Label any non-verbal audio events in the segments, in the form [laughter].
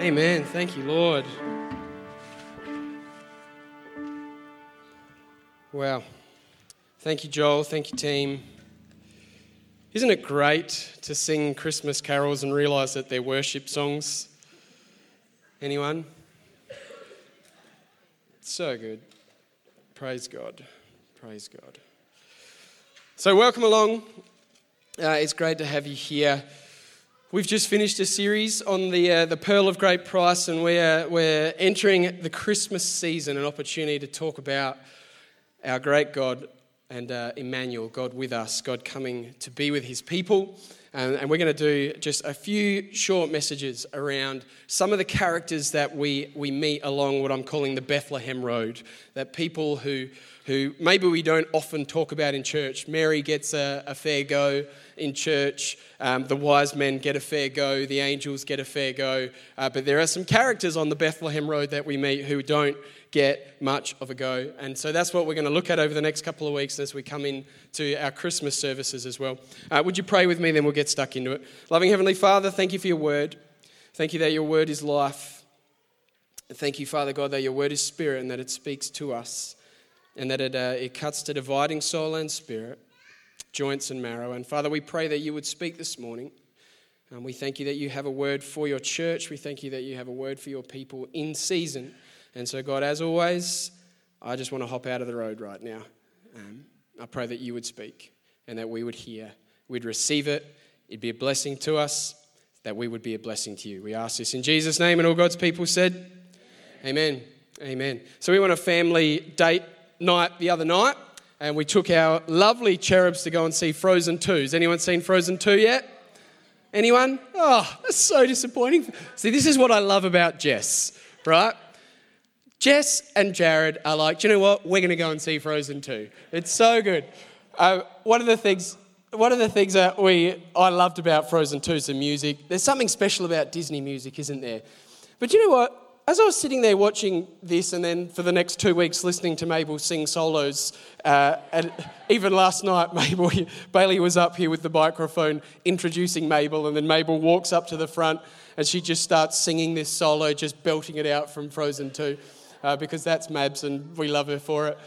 Amen. Thank you, Lord. Wow. Thank you, Joel. Thank you, team. Isn't it great to sing Christmas carols and realize that they're worship songs? Anyone? So good. Praise God. Praise God. So, welcome along. Uh, it's great to have you here. We've just finished a series on the, uh, the Pearl of Great Price, and we're, we're entering the Christmas season, an opportunity to talk about our great God and uh, Emmanuel, God with us, God coming to be with his people. And, and we're going to do just a few short messages around some of the characters that we, we meet along what I'm calling the Bethlehem Road. That people who, who maybe we don't often talk about in church. Mary gets a, a fair go in church. Um, the wise men get a fair go, the angels get a fair go. Uh, but there are some characters on the Bethlehem Road that we meet who don't get much of a go. And so that's what we're going to look at over the next couple of weeks as we come in to our Christmas services as well. Uh, would you pray with me? Then we'll get stuck into it. Loving Heavenly Father, thank you for your word. Thank you that your word is life. Thank you, Father God, that your word is spirit and that it speaks to us and that it, uh, it cuts to dividing soul and spirit joints and marrow. And Father, we pray that you would speak this morning. And we thank you that you have a word for your church. We thank you that you have a word for your people in season. And so, God, as always, I just want to hop out of the road right now. Um, I pray that you would speak and that we would hear, we'd receive it, it'd be a blessing to us, that we would be a blessing to you. We ask this in Jesus' name, and all God's people said, Amen. Amen. Amen. So, we went a family date night the other night and we took our lovely cherubs to go and see Frozen 2. Has anyone seen Frozen 2 yet? Anyone? Oh, that's so disappointing. See, this is what I love about Jess, right? Jess and Jared are like, you know what? We're going to go and see Frozen 2. It's so good. Uh, one of the things. One of the things that we I loved about Frozen 2 is the music. There's something special about Disney music, isn't there? But you know what? as I was sitting there watching this, and then for the next two weeks listening to Mabel sing solos, uh, and even last night, [laughs] Mabel Bailey was up here with the microphone introducing Mabel, and then Mabel walks up to the front and she just starts singing this solo, just belting it out from Frozen 2, uh, because that's Mabs, and we love her for it.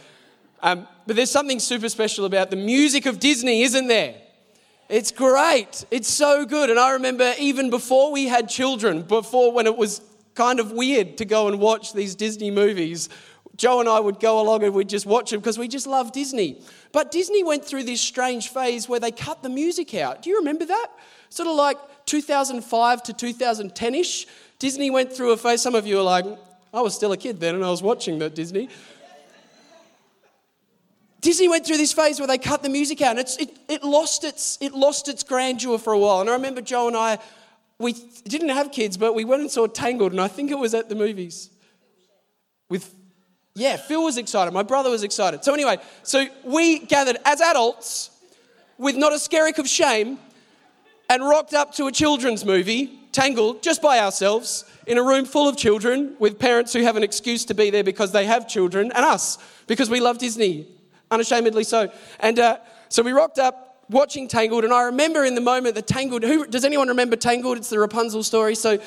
Um, but there's something super special about the music of Disney, isn't there? It's great. It's so good. And I remember even before we had children, before when it was kind of weird to go and watch these Disney movies. Joe and I would go along and we'd just watch them because we just love Disney. But Disney went through this strange phase where they cut the music out. Do you remember that? Sort of like 2005 to 2010 ish. Disney went through a phase. Some of you are like, I was still a kid then and I was watching that Disney. Disney went through this phase where they cut the music out and it, it, lost its, it lost its grandeur for a while. And I remember Joe and I we didn't have kids, but we went and saw Tangled, and I think it was at the movies. With, yeah, Phil was excited. My brother was excited. So, anyway, so we gathered as adults with not a skerrick of shame and rocked up to a children's movie, Tangled, just by ourselves, in a room full of children with parents who have an excuse to be there because they have children, and us because we love Disney, unashamedly so. And uh, so we rocked up watching Tangled, and I remember in the moment that Tangled. Who does anyone remember Tangled? It's the Rapunzel story. So,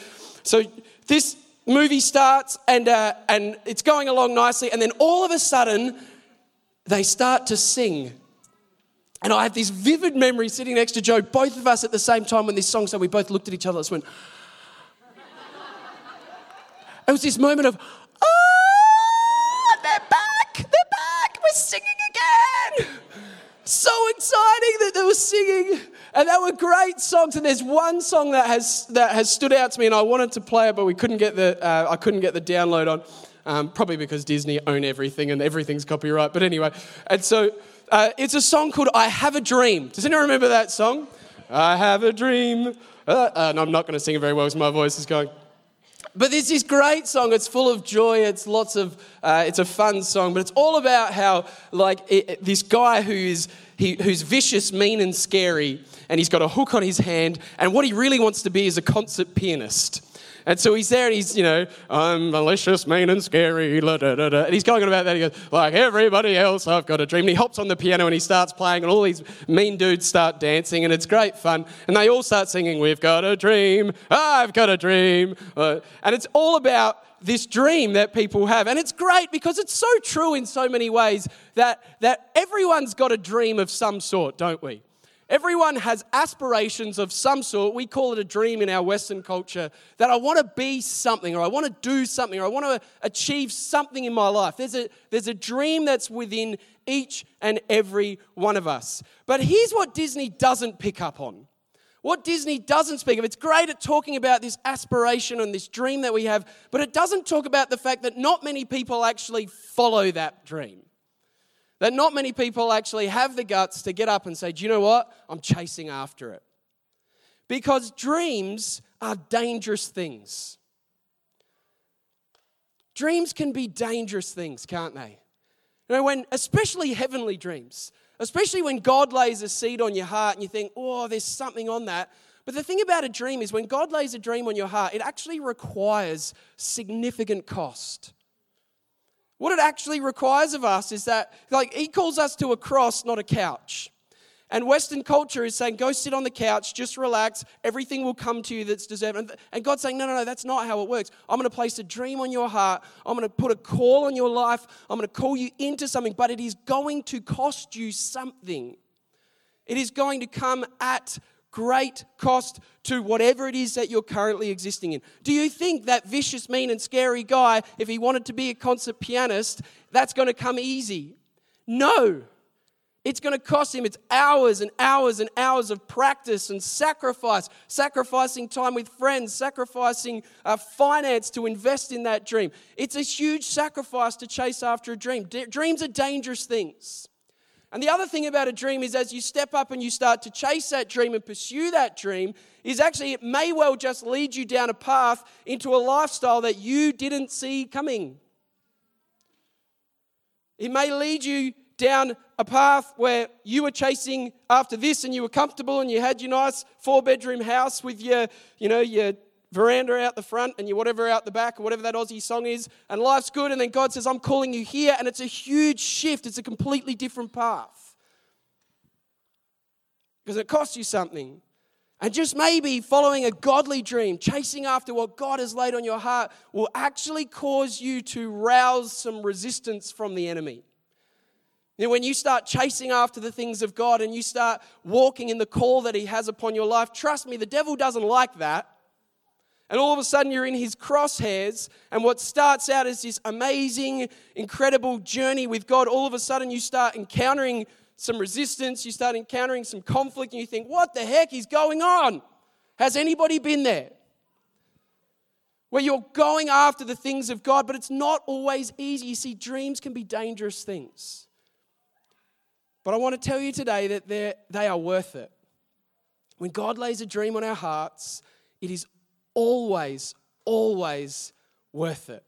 so this movie starts, and uh, and it's going along nicely, and then all of a sudden, they start to sing. And I have this vivid memory sitting next to Joe, both of us at the same time when this song started. We both looked at each other and went. it was this moment of, oh, they're back, they're back, we're singing again so exciting that they were singing and they were great songs and there's one song that has that has stood out to me and i wanted to play it but we couldn't get the uh, i couldn't get the download on um, probably because disney own everything and everything's copyright but anyway and so uh, it's a song called i have a dream does anyone remember that song i have a dream uh, and i'm not going to sing it very well because my voice is going but there's this great song. It's full of joy. It's lots of. Uh, it's a fun song, but it's all about how like it, this guy who is he, who's vicious, mean, and scary, and he's got a hook on his hand. And what he really wants to be is a concert pianist. And so he's there and he's, you know, I'm malicious, mean, and scary. Da, da, da. And he's going about that. He goes, like everybody else, I've got a dream. And he hops on the piano and he starts playing, and all these mean dudes start dancing, and it's great fun. And they all start singing, We've got a dream, I've got a dream. Uh, and it's all about this dream that people have. And it's great because it's so true in so many ways that, that everyone's got a dream of some sort, don't we? Everyone has aspirations of some sort. We call it a dream in our Western culture that I want to be something, or I want to do something, or I want to achieve something in my life. There's a, there's a dream that's within each and every one of us. But here's what Disney doesn't pick up on. What Disney doesn't speak of, it's great at talking about this aspiration and this dream that we have, but it doesn't talk about the fact that not many people actually follow that dream. That not many people actually have the guts to get up and say, Do you know what? I'm chasing after it. Because dreams are dangerous things. Dreams can be dangerous things, can't they? You know, when, especially heavenly dreams, especially when God lays a seed on your heart and you think, oh, there's something on that. But the thing about a dream is when God lays a dream on your heart, it actually requires significant cost. What it actually requires of us is that, like, He calls us to a cross, not a couch. And Western culture is saying, go sit on the couch, just relax, everything will come to you that's deserved. And, and God's saying, no, no, no, that's not how it works. I'm going to place a dream on your heart. I'm going to put a call on your life. I'm going to call you into something, but it is going to cost you something. It is going to come at great cost to whatever it is that you're currently existing in. Do you think that vicious, mean, and scary guy, if he wanted to be a concert pianist, that's going to come easy? No. It's going to cost him. It's hours and hours and hours of practice and sacrifice, sacrificing time with friends, sacrificing uh, finance to invest in that dream. It's a huge sacrifice to chase after a dream. D- dreams are dangerous things. And the other thing about a dream is as you step up and you start to chase that dream and pursue that dream, is actually it may well just lead you down a path into a lifestyle that you didn't see coming. It may lead you down a path where you were chasing after this and you were comfortable and you had your nice four bedroom house with your, you know, your veranda out the front and your whatever out the back, or whatever that Aussie song is, and life's good. And then God says, I'm calling you here. And it's a huge shift, it's a completely different path. Because it costs you something. And just maybe following a godly dream, chasing after what God has laid on your heart, will actually cause you to rouse some resistance from the enemy. You know, when you start chasing after the things of God and you start walking in the call that He has upon your life, trust me, the devil doesn't like that. And all of a sudden, you're in his crosshairs. And what starts out as this amazing, incredible journey with God, all of a sudden, you start encountering some resistance, you start encountering some conflict, and you think, what the heck is going on? Has anybody been there? Where you're going after the things of God, but it's not always easy. You see, dreams can be dangerous things. But I want to tell you today that they are worth it. When God lays a dream on our hearts, it is always, always worth it.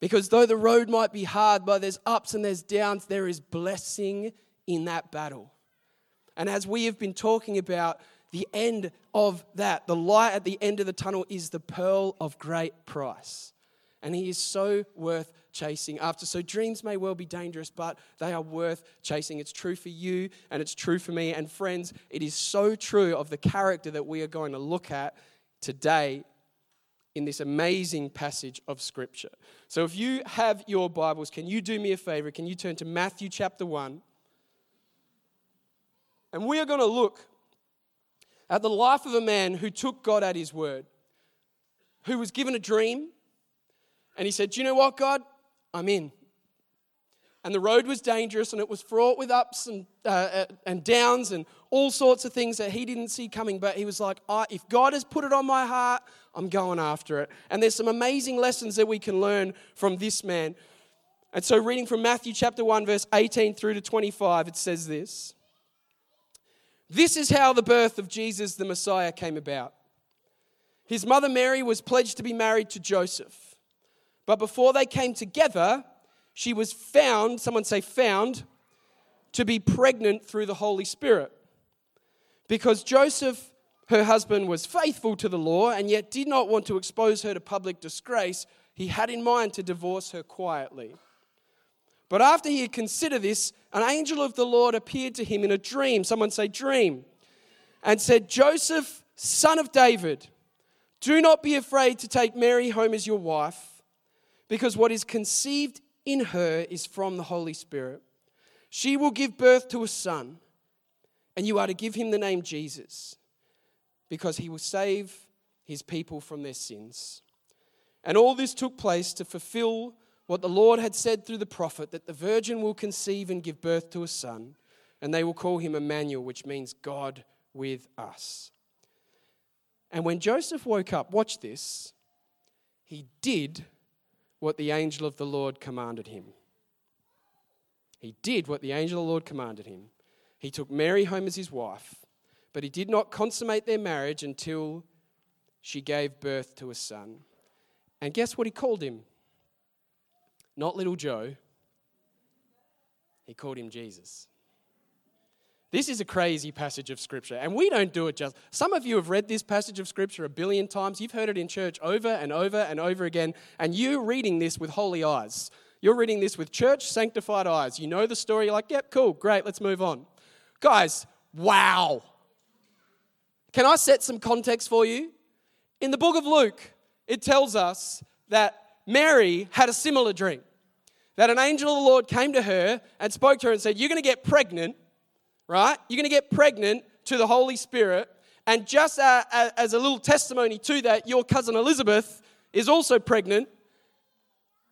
Because though the road might be hard, but there's ups and there's downs, there is blessing in that battle. And as we have been talking about, the end of that, the light at the end of the tunnel is the pearl of great price. And he is so worth chasing after. So dreams may well be dangerous, but they are worth chasing. It's true for you and it's true for me. And friends, it is so true of the character that we are going to look at today in this amazing passage of Scripture. So, if you have your Bibles, can you do me a favor? Can you turn to Matthew chapter 1? And we are going to look at the life of a man who took God at his word, who was given a dream, and he said, Do you know what, God? I'm in. And the road was dangerous and it was fraught with ups and, uh, uh and downs and all sorts of things that he didn't see coming. But he was like, if God has put it on my heart, I'm going after it. And there's some amazing lessons that we can learn from this man. And so, reading from Matthew chapter 1, verse 18 through to 25, it says this This is how the birth of Jesus the Messiah came about. His mother Mary was pledged to be married to Joseph. But before they came together, she was found, someone say found, to be pregnant through the Holy Spirit. Because Joseph her husband was faithful to the law and yet did not want to expose her to public disgrace, he had in mind to divorce her quietly. But after he had considered this, an angel of the Lord appeared to him in a dream. Someone say, dream. And said, Joseph, son of David, do not be afraid to take Mary home as your wife, because what is conceived in her is from the Holy Spirit. She will give birth to a son, and you are to give him the name Jesus, because he will save his people from their sins. And all this took place to fulfill what the Lord had said through the prophet that the virgin will conceive and give birth to a son, and they will call him Emmanuel, which means God with us. And when Joseph woke up, watch this, he did what the angel of the Lord commanded him. He did what the angel of the Lord commanded him. He took Mary home as his wife, but he did not consummate their marriage until she gave birth to a son. And guess what he called him? not little Joe. He called him Jesus. This is a crazy passage of scripture, and we don't do it just. Some of you have read this passage of scripture a billion times. You've heard it in church over and over and over again, and you're reading this with holy eyes. You're reading this with church sanctified eyes. You know the story, you're like, yep, cool, great, let's move on. Guys, wow. Can I set some context for you? In the book of Luke, it tells us that Mary had a similar dream that an angel of the Lord came to her and spoke to her and said, You're going to get pregnant, right? You're going to get pregnant to the Holy Spirit. And just uh, as a little testimony to that, your cousin Elizabeth is also pregnant.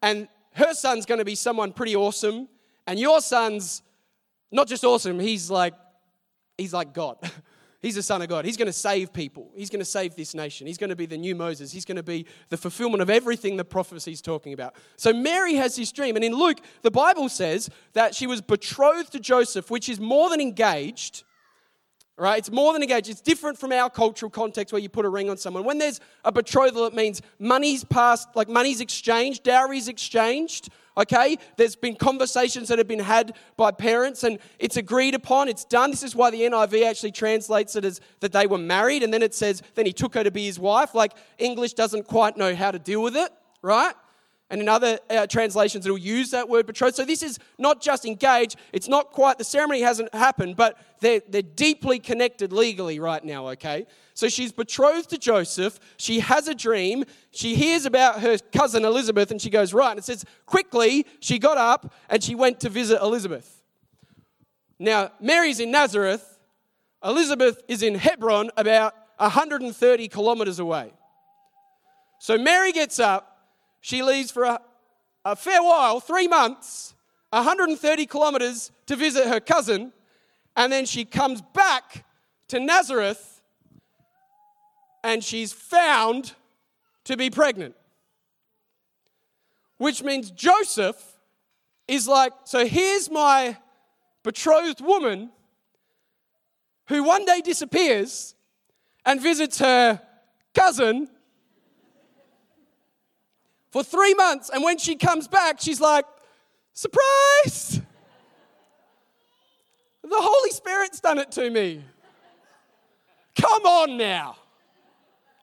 And her son's going to be someone pretty awesome. And your son's not just awesome, he's like, he's like God. [laughs] He's the Son of God. He's going to save people. He's going to save this nation. He's going to be the new Moses. He's going to be the fulfillment of everything the prophecy is talking about. So Mary has this dream. And in Luke, the Bible says that she was betrothed to Joseph, which is more than engaged. Right? It's more than engaged. It's different from our cultural context where you put a ring on someone. When there's a betrothal, it means money's passed, like money's exchanged, dowry's exchanged okay? There's been conversations that have been had by parents and it's agreed upon, it's done. This is why the NIV actually translates it as that they were married and then it says, then he took her to be his wife. Like English doesn't quite know how to deal with it, right? And in other uh, translations, it'll use that word betrothed. So this is not just engaged. It's not quite, the ceremony hasn't happened, but they're, they're deeply connected legally right now, okay? So she's betrothed to Joseph. She has a dream. She hears about her cousin Elizabeth and she goes, right. And it says, quickly, she got up and she went to visit Elizabeth. Now, Mary's in Nazareth. Elizabeth is in Hebron, about 130 kilometers away. So Mary gets up she leaves for a, a fair while, three months, 130 kilometers to visit her cousin, and then she comes back to Nazareth and she's found to be pregnant. Which means Joseph is like, so here's my betrothed woman who one day disappears and visits her cousin for three months. And when she comes back, she's like, surprise! The Holy Spirit's done it to me. Come on now.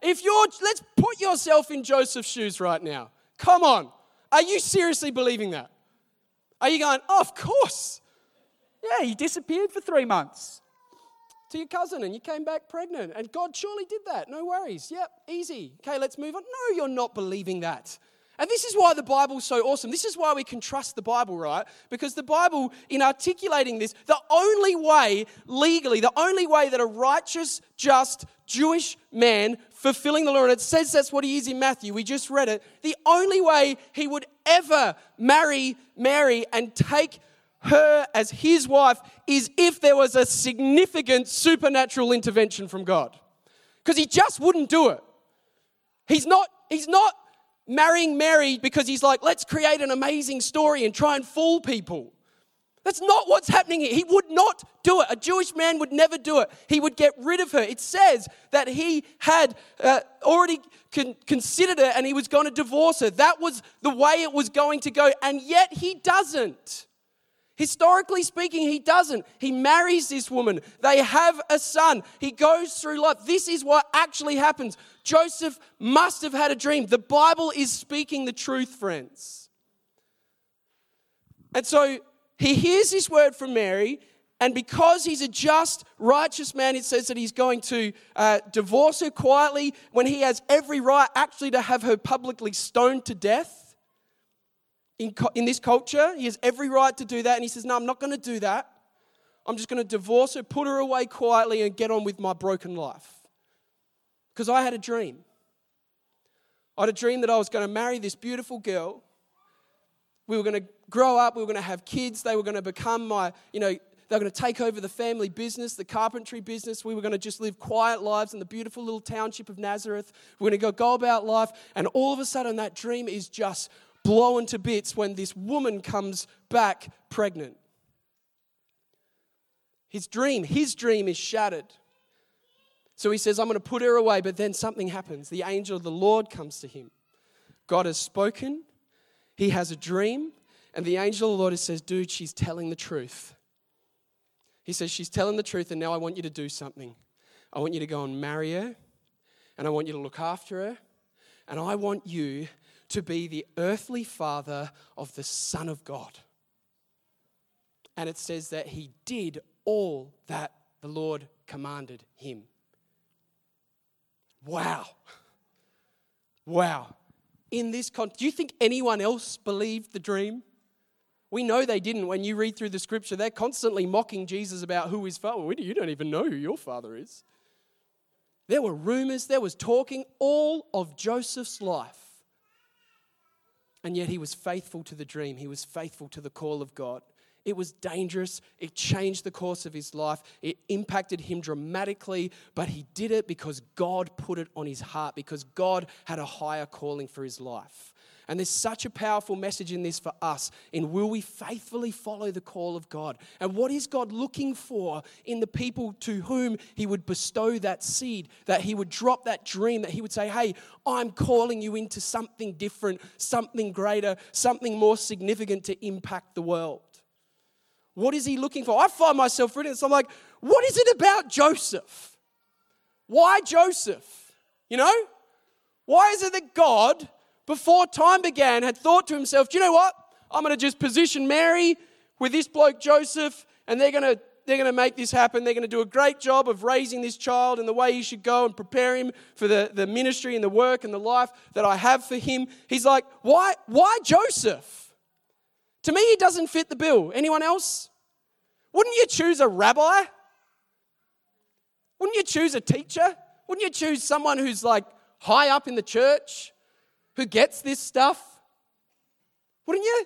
If you're, let's put yourself in Joseph's shoes right now. Come on. Are you seriously believing that? Are you going, oh, of course? Yeah, he disappeared for three months to your cousin and you came back pregnant. And God surely did that. No worries. Yep, easy. Okay, let's move on. No, you're not believing that. And this is why the Bible's so awesome. This is why we can trust the Bible, right? Because the Bible, in articulating this, the only way, legally, the only way that a righteous, just Jewish man fulfilling the law, and it says that's what he is in Matthew, we just read it, the only way he would ever marry Mary and take her as his wife is if there was a significant supernatural intervention from God. Because he just wouldn't do it. He's not, he's not marrying Mary because he's like, let's create an amazing story and try and fool people. That's not what's happening here. He would not do it. A Jewish man would never do it. He would get rid of her. It says that he had uh, already con- considered her and he was going to divorce her. That was the way it was going to go, and yet he doesn't. Historically speaking, he doesn't. He marries this woman. They have a son. He goes through life. This is what actually happens. Joseph must have had a dream. The Bible is speaking the truth, friends. And so he hears this word from Mary, and because he's a just, righteous man, it says that he's going to uh, divorce her quietly when he has every right actually to have her publicly stoned to death in, in this culture. He has every right to do that. And he says, No, I'm not going to do that. I'm just going to divorce her, put her away quietly, and get on with my broken life. Because I had a dream. I had a dream that I was going to marry this beautiful girl. We were going to grow up, we were going to have kids, they were going to become my, you know, they were going to take over the family business, the carpentry business. We were going to just live quiet lives in the beautiful little township of Nazareth. We we're going to go, go about life. And all of a sudden, that dream is just blown to bits when this woman comes back pregnant. His dream, his dream is shattered. So he says, I'm going to put her away, but then something happens. The angel of the Lord comes to him. God has spoken, he has a dream, and the angel of the Lord says, Dude, she's telling the truth. He says, She's telling the truth, and now I want you to do something. I want you to go and marry her, and I want you to look after her, and I want you to be the earthly father of the Son of God. And it says that he did all that the Lord commanded him. Wow. Wow. In this context, do you think anyone else believed the dream? We know they didn't. When you read through the scripture, they're constantly mocking Jesus about who his father. You don't even know who your father is. There were rumors, there was talking all of Joseph's life and yet he was faithful to the dream, he was faithful to the call of God. It was dangerous. It changed the course of his life. It impacted him dramatically, but he did it because God put it on his heart, because God had a higher calling for his life. And there's such a powerful message in this for us in will we faithfully follow the call of God? And what is God looking for in the people to whom he would bestow that seed, that he would drop that dream, that he would say, "Hey, I'm calling you into something different, something greater, something more significant to impact the world." What is he looking for? I find myself reading this. I'm like, what is it about Joseph? Why Joseph? You know? Why is it that God before time began, had thought to himself, do you know what? I'm going to just position Mary with this bloke Joseph, and they're going to they're going to make this happen. They're going to do a great job of raising this child and the way he should go and prepare him for the, the ministry and the work and the life that I have for him. He's like, why, why Joseph? To me, he doesn't fit the bill. Anyone else? Wouldn't you choose a rabbi? Wouldn't you choose a teacher? Wouldn't you choose someone who's like high up in the church? Who gets this stuff? Wouldn't you?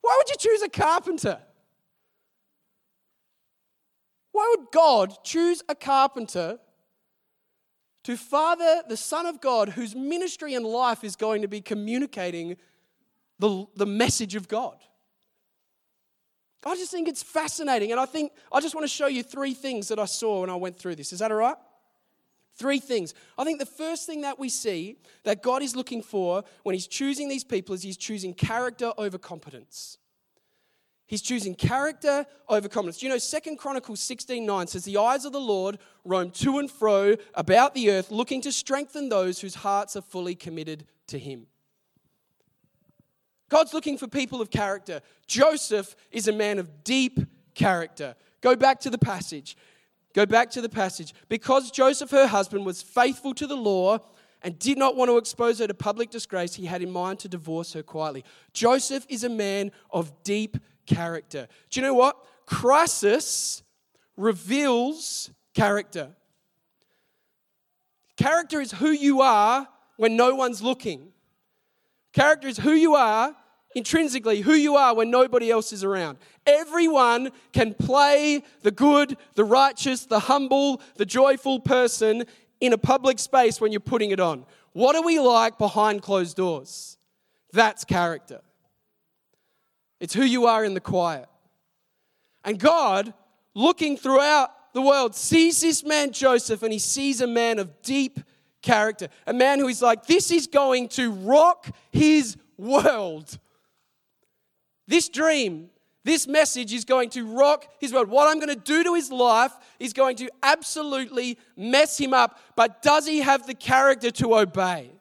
Why would you choose a carpenter? Why would God choose a carpenter to father the Son of God whose ministry and life is going to be communicating the, the message of God? I just think it's fascinating. And I think I just want to show you three things that I saw when I went through this. Is that all right? Three things. I think the first thing that we see that God is looking for when He's choosing these people is He's choosing character over competence. He's choosing character over competence. You know, Second Chronicles 16 9 says, The eyes of the Lord roam to and fro about the earth, looking to strengthen those whose hearts are fully committed to Him. God's looking for people of character. Joseph is a man of deep character. Go back to the passage. Go back to the passage. Because Joseph, her husband, was faithful to the law and did not want to expose her to public disgrace, he had in mind to divorce her quietly. Joseph is a man of deep character. Do you know what? Crisis reveals character. Character is who you are when no one's looking. Character is who you are intrinsically who you are when nobody else is around. Everyone can play the good, the righteous, the humble, the joyful person in a public space when you're putting it on. What are we like behind closed doors? That's character. It's who you are in the quiet. And God, looking throughout the world, sees this man Joseph and he sees a man of deep character. A man who is like, this is going to rock his world. This dream, This message is going to rock his world. What I'm going to do to his life is going to absolutely mess him up. But does he have the character to obey?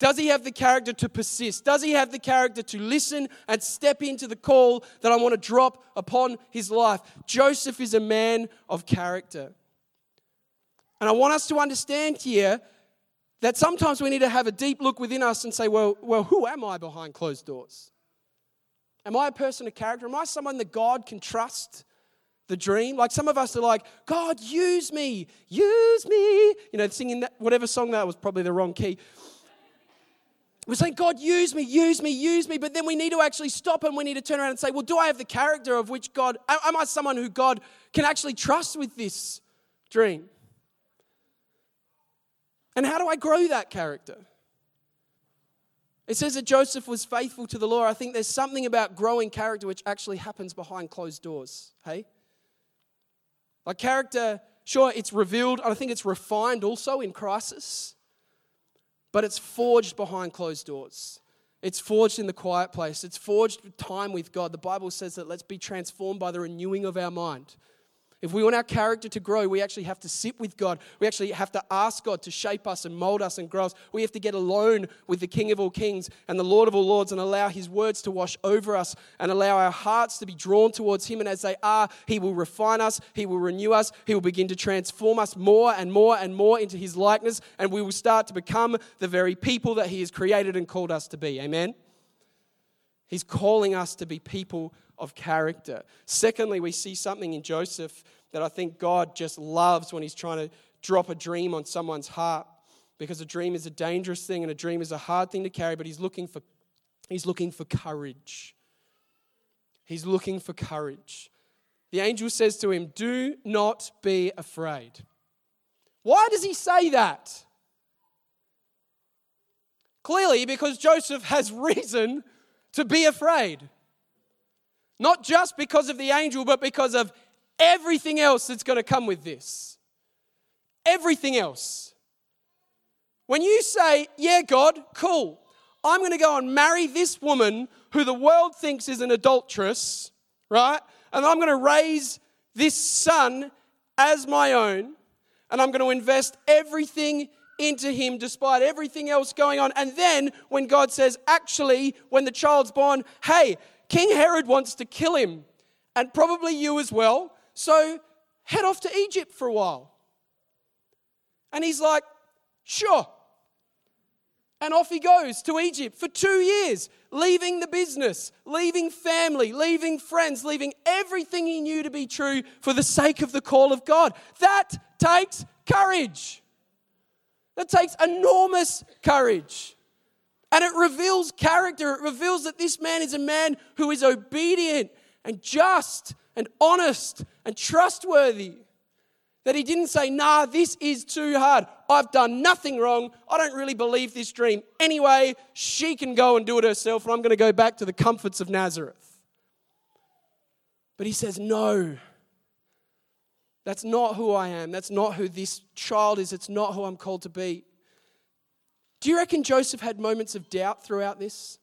Does he have the character to persist? Does he have the character to listen and step into the call that I want to drop upon his life? Joseph is a man of character. And I want us to understand here that sometimes we need to have a deep look within us and say, well, well who am I behind closed doors? Am I a person of character? Am I someone that God can trust? The dream, like some of us are like, God, use me, use me. You know, singing that, whatever song that was probably the wrong key. We're saying, God, use me, use me, use me. But then we need to actually stop and we need to turn around and say, well, do I have the character of which God, am I someone who God can actually trust with this dream? And how do I grow that character? It says that Joseph was faithful to the law. I think there's something about growing character which actually happens behind closed doors. Hey? Like character, sure, it's revealed, I think it's refined also in crisis but it's forged behind closed doors. It's forged in the quiet place. It's forged with time with God. The Bible says that let's be transformed by the renewing of our mind. If we want our character to grow, we actually have to sit with God. We actually have to ask God to shape us and mold us and grow us. We have to get alone with the King of all kings and the Lord of all lords and allow His words to wash over us and allow our hearts to be drawn towards Him. And as they are, He will refine us, He will renew us, He will begin to transform us more and more and more into His likeness, and we will start to become the very people that He has created and called us to be. Amen? He's calling us to be people of character. Secondly, we see something in Joseph that I think God just loves when he's trying to drop a dream on someone's heart because a dream is a dangerous thing and a dream is a hard thing to carry, but he's looking for, he's looking for courage. He's looking for courage. The angel says to him, Do not be afraid. Why does he say that? Clearly, because Joseph has [laughs] reason to be afraid. Not just because of the angel, but because of everything else that's going to come with this. Everything else. When you say, Yeah, God, cool, I'm going to go and marry this woman who the world thinks is an adulteress, right? And I'm going to raise this son as my own, and I'm going to invest everything into him despite everything else going on. And then when God says, Actually, when the child's born, hey, King Herod wants to kill him, and probably you as well. So head off to Egypt for a while. And he's like, Sure. And off he goes to Egypt for two years, leaving the business, leaving family, leaving friends, leaving everything he knew to be true for the sake of the call of God. That takes courage. That takes enormous courage. And it reveals character. It reveals that this man is a man who is obedient and just and honest and trustworthy. That he didn't say, nah, this is too hard. I've done nothing wrong. I don't really believe this dream. Anyway, she can go and do it herself, and I'm going to go back to the comforts of Nazareth. But he says, no. That's not who I am. That's not who this child is. It's not who I'm called to be. Do you reckon Joseph had moments of doubt throughout this?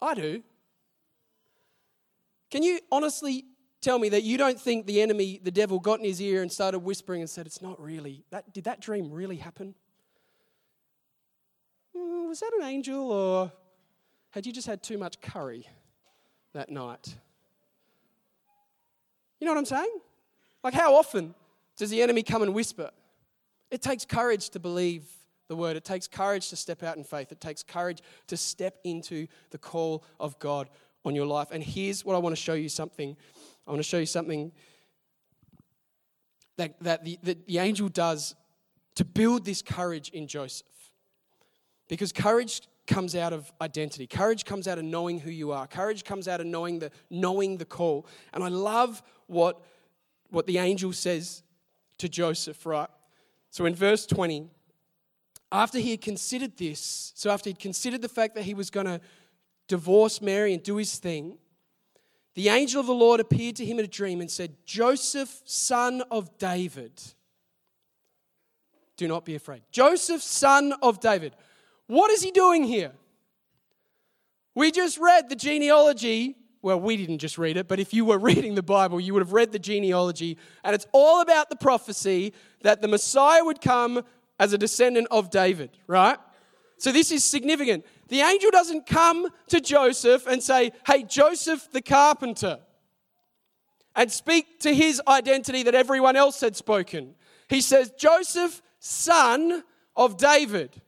I do. Can you honestly tell me that you don't think the enemy, the devil, got in his ear and started whispering and said, It's not really, that, did that dream really happen? Mm, was that an angel or had you just had too much curry that night? You know what I'm saying? Like, how often does the enemy come and whisper? It takes courage to believe the word. It takes courage to step out in faith. It takes courage to step into the call of God on your life. And here's what I want to show you something. I want to show you something that, that the, that the angel does to build this courage in Joseph. Because courage comes out of identity. Courage comes out of knowing who you are. Courage comes out of knowing the, knowing the call. And I love what, what the angel says to Joseph, right? So in verse 20, after he had considered this, so after he'd considered the fact that he was going to divorce Mary and do his thing, the angel of the Lord appeared to him in a dream and said, Joseph, son of David, do not be afraid. Joseph, son of David. What is he doing here? We just read the genealogy. Well, we didn't just read it, but if you were [laughs] reading the Bible, you would have read the genealogy. And it's all about the prophecy that the Messiah would come as a descendant of David, right? So this is significant. The angel doesn't come to Joseph and say, Hey, Joseph the carpenter, and speak to his identity that everyone else had spoken. He says, Joseph, son of David.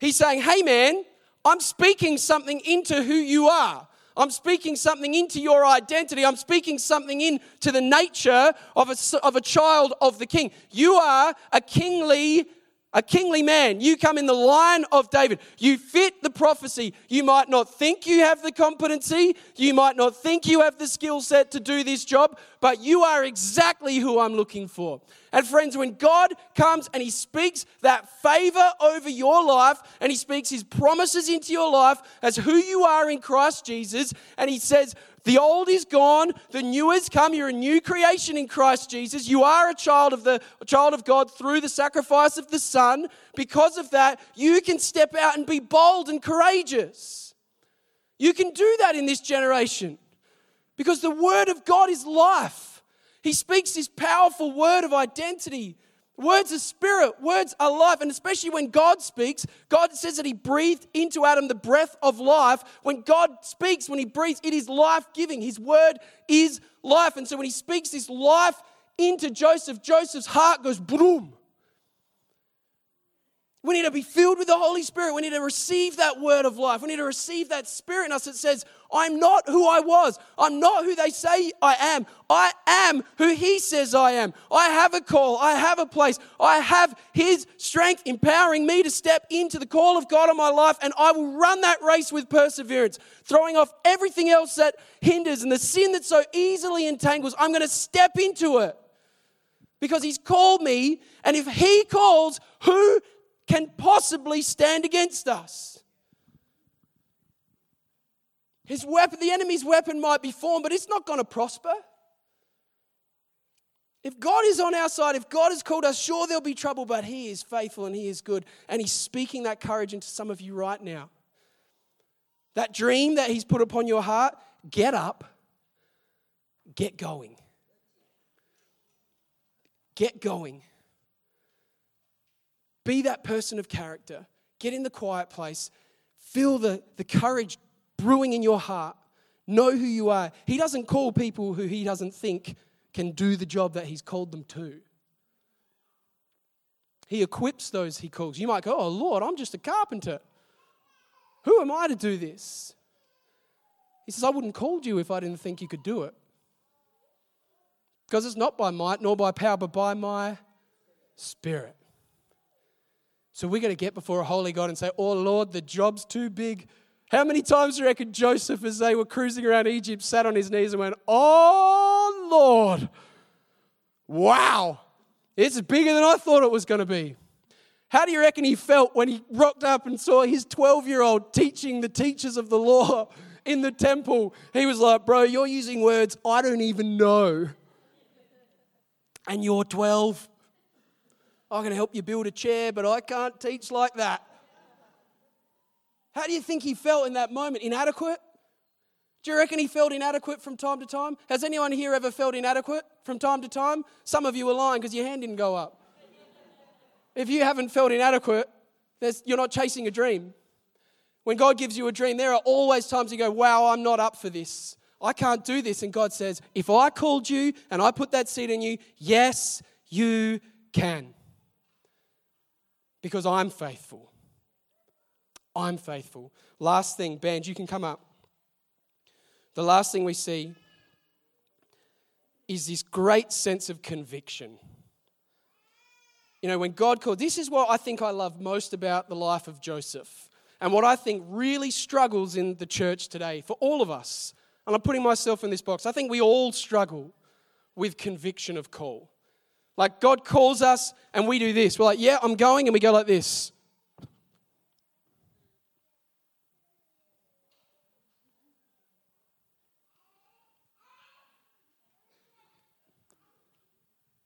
He's saying, Hey, man, I'm speaking something into who you are. I'm speaking something into your identity. I'm speaking something into the nature of a, of a child of the king. You are a kingly a kingly man. You come in the line of David. You fit the prophecy. You might not think you have the competency, you might not think you have the skill set to do this job, but you are exactly who I'm looking for. And friends, when God comes and He speaks that favor over your life and He speaks His promises into your life as who you are in Christ Jesus, and He says, the old is gone, the new has come. You're a new creation in Christ Jesus. You are a child of the a child of God through the sacrifice of the Son. Because of that, you can step out and be bold and courageous. You can do that in this generation because the word of God is life. He speaks this powerful word of identity Words are spirit, words are life. And especially when God speaks, God says that He breathed into Adam the breath of life. When God speaks, when He breathes, it is life giving. His word is life. And so when He speaks this life into Joseph, Joseph's heart goes boom. We need to be filled with the Holy Spirit. We need to receive that word of life. We need to receive that spirit in us that says, I'm not who I was. I'm not who they say I am. I am who He says I am. I have a call. I have a place. I have His strength empowering me to step into the call of God on my life, and I will run that race with perseverance, throwing off everything else that hinders and the sin that so easily entangles. I'm going to step into it because He's called me, and if He calls, who can possibly stand against us? His weapon, the enemy's weapon might be formed, but it's not going to prosper. If God is on our side, if God has called us, sure there'll be trouble, but He is faithful and He is good. And He's speaking that courage into some of you right now. That dream that He's put upon your heart, get up, get going. Get going. Be that person of character. Get in the quiet place. Feel the, the courage brewing in your heart. Know who you are. He doesn't call people who he doesn't think can do the job that he's called them to. He equips those he calls. You might go, Oh Lord, I'm just a carpenter. Who am I to do this? He says, I wouldn't called you if I didn't think you could do it. Because it's not by might nor by power, but by my spirit. So we're going to get before a holy God and say, Oh Lord, the job's too big. How many times do you reckon Joseph, as they were cruising around Egypt, sat on his knees and went, Oh Lord, wow, it's bigger than I thought it was going to be? How do you reckon he felt when he rocked up and saw his 12 year old teaching the teachers of the law in the temple? He was like, Bro, you're using words I don't even know. And you're 12. I can help you build a chair, but I can't teach like that. How do you think he felt in that moment? Inadequate? Do you reckon he felt inadequate from time to time? Has anyone here ever felt inadequate from time to time? Some of you are lying because your hand didn't go up. if you haven't felt inadequate, you're not chasing a dream. When God gives you a dream, there are always times you go, Wow, I'm not up for this. I can't do this. And God says, If I called you and I put that seed in you, yes, you can because I'm faithful. I'm faithful. Last thing, band, you can come up. The last thing we see is this great sense of conviction. You know, when God called, this is what I think I love most about the life of Joseph, and what I think really struggles in the church today for all of us. And I'm putting myself in this box. I think we all struggle with conviction of call. Like God calls us and we do this. We're like, yeah, I'm going, and we go like this.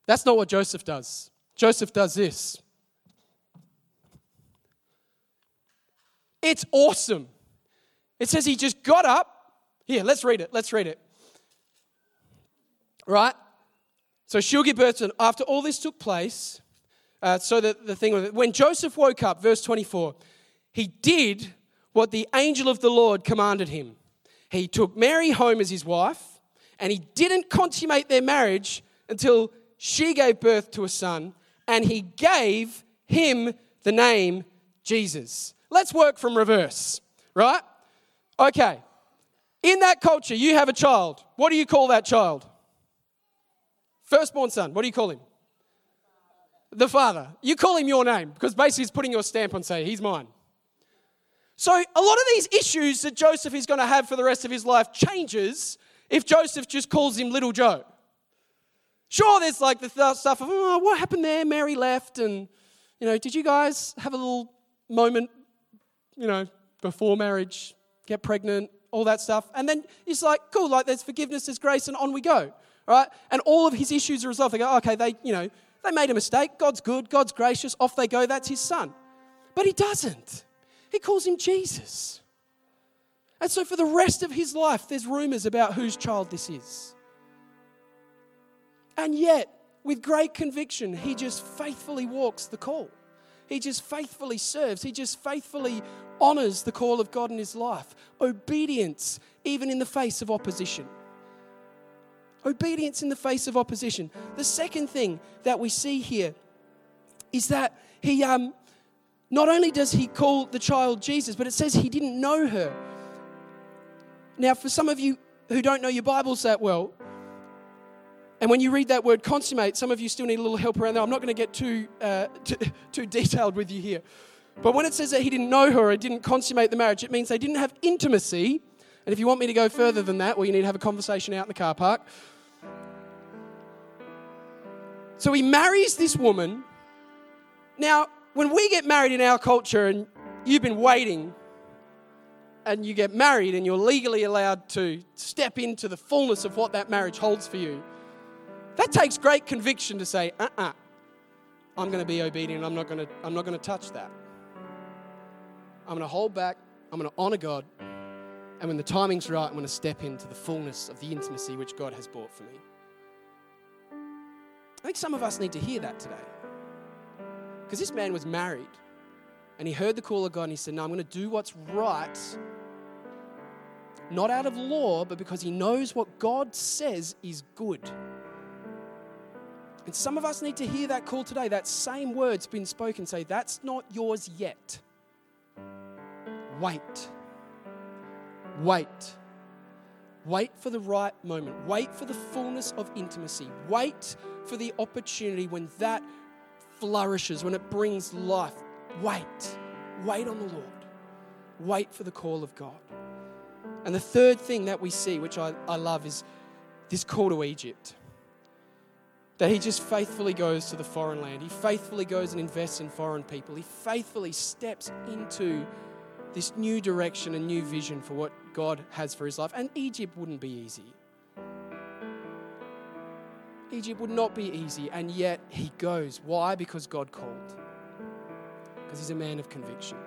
That's not what Joseph does. Joseph does this. It's awesome. It says he just got up. Here, let's read it. Let's read it. Right? So she'll give birth to, after all this took place, uh, so that the thing when Joseph woke up, verse 24, he did what the angel of the Lord commanded him. He took Mary home as his wife, and he didn't consummate their marriage until she gave birth to a son, and he gave him the name Jesus. Let's work from reverse, right? Okay. In that culture, you have a child. What do you call that child? Firstborn son. What do you call him? The father. You call him your name because basically he's putting your stamp on saying, he's mine. So a lot of these issues that Joseph is going to have for the rest of his life changes if Joseph just calls him little Joe. Sure, there's like the stuff of, oh, what happened there? Mary left, and, you know, did you guys have a little moment, you know, before marriage, get pregnant, all that stuff? And then it's like, cool, like there's forgiveness, there's grace, and on we go, right? And all of his issues are resolved. They go, okay, they, you know, they made a mistake. God's good, God's gracious, off they go, that's his son. But he doesn't. He calls him Jesus. And so for the rest of his life, there's rumors about whose child this is. And yet, with great conviction, he just faithfully walks the call. He just faithfully serves. He just faithfully honors the call of God in his life. Obedience, even in the face of opposition. Obedience in the face of opposition. The second thing that we see here is that he, um, not only does he call the child Jesus, but it says he didn't know her. Now, for some of you who don't know your Bibles that well, and when you read that word consummate, some of you still need a little help around there. I'm not going to get too, uh, [laughs] too, too detailed with you here. But when it says that he didn't know her or didn't consummate the marriage, it means they didn't have intimacy. And if you want me to go further than that, well, you need to have a conversation out in the car park. So he marries this woman. Now, when we get married in our culture and you've been waiting and you get married and you're legally allowed to step into the fullness of what that marriage holds for you, that takes great conviction to say, uh uh-uh, uh, i am going to be obedient. I'm not going to, I'm not going to touch that. I'm going to hold back. I'm going to honor God. And when the timing's right, I'm going to step into the fullness of the intimacy which God has brought for me. I think some of us need to hear that today. Because this man was married and he heard the call of God and he said, No, I'm going to do what's right, not out of law, but because he knows what God says is good. And some of us need to hear that call today. That same word's been spoken. Say, that's not yours yet. Wait. Wait. Wait for the right moment. Wait for the fullness of intimacy. Wait for the opportunity when that flourishes, when it brings life. Wait. Wait on the Lord. Wait for the call of God. And the third thing that we see, which I, I love, is this call to Egypt. That he just faithfully goes to the foreign land. He faithfully goes and invests in foreign people. He faithfully steps into this new direction and new vision for what God has for his life. And Egypt wouldn't be easy. Egypt would not be easy, and yet he goes. Why? Because God called. Because he's a man of conviction.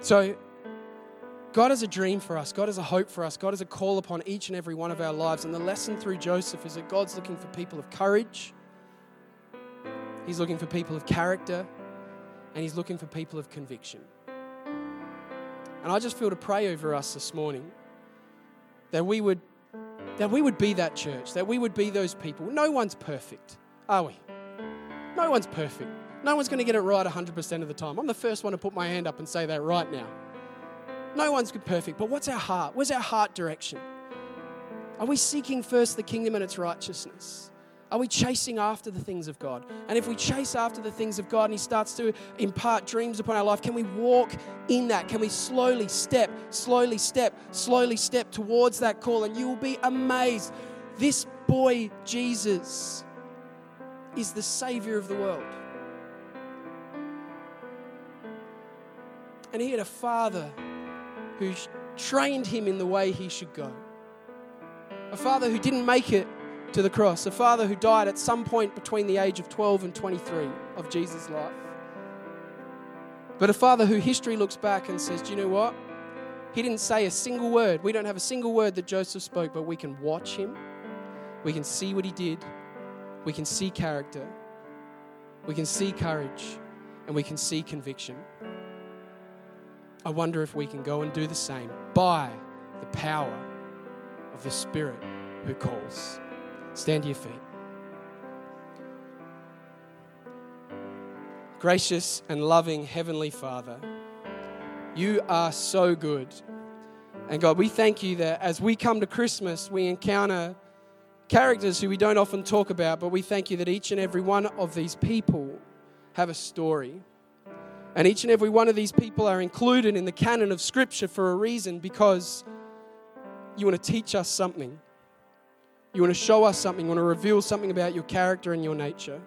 So, God has a dream for us. God has a hope for us. God has a call upon each and every one of our lives. And the lesson through Joseph is that God's looking for people of courage, He's looking for people of character, and He's looking for people of conviction. And I just feel to pray over us this morning that we would that we would be that church, that we would be those people. No one's perfect, are we? No one's perfect. No one's going to get it right 100% of the time. I'm the first one to put my hand up and say that right now. No one's perfect, but what's our heart? Where's our heart direction? Are we seeking first the kingdom and its righteousness? Are we chasing after the things of God? And if we chase after the things of God and He starts to impart dreams upon our life, can we walk in that? Can we slowly step, slowly step, slowly step towards that call? And you will be amazed. This boy, Jesus, is the Savior of the world. And He had a father who trained him in the way he should go. A father who didn't make it to the cross. A father who died at some point between the age of 12 and 23 of Jesus' life. but a father who history looks back and says, Do you know what? He didn't say a single word. We don't have a single word that Joseph spoke, but we can watch him. We can see what he did. We can see character. We can see courage. And we can see conviction. I wonder if we can go and do the same by the power of the Spirit who calls. Stand to your feet. Gracious and loving Heavenly Father, you are so good. And God, we thank you that as we come to Christmas, we encounter characters who we don't often talk about, but we thank you that each and every one of these people have a story. And each and every one of these people are included in the canon of Scripture for a reason because you want to teach us something. You want to show us something. You want to reveal something about your character and your nature.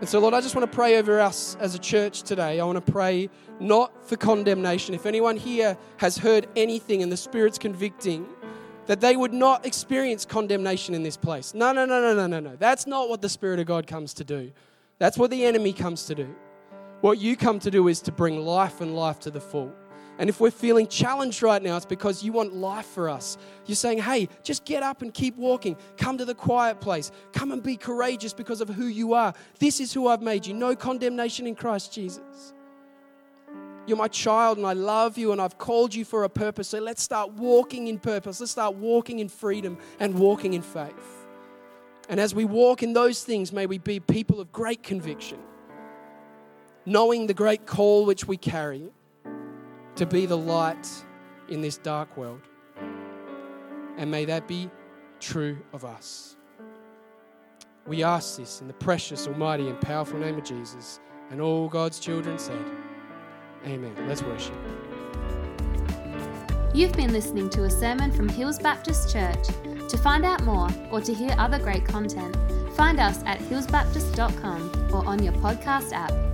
And so, Lord, I just want to pray over us as a church today. I want to pray not for condemnation. If anyone here has heard anything and the Spirit's convicting, that they would not experience condemnation in this place. No, no, no, no, no, no, no. That's not what the Spirit of God comes to do. That's what the enemy comes to do. What you come to do is to bring life and life to the full. And if we're feeling challenged right now, it's because you want life for us. You're saying, hey, just get up and keep walking. Come to the quiet place. Come and be courageous because of who you are. This is who I've made you. No condemnation in Christ Jesus. You're my child and I love you and I've called you for a purpose. So let's start walking in purpose. Let's start walking in freedom and walking in faith. And as we walk in those things, may we be people of great conviction, knowing the great call which we carry to be the light in this dark world. And may that be true of us. We ask this in the precious, almighty, and powerful name of Jesus. And all God's children said, Amen. Let's worship. You've been listening to a sermon from Hills Baptist Church. To find out more or to hear other great content, find us at hillsbaptist.com or on your podcast app.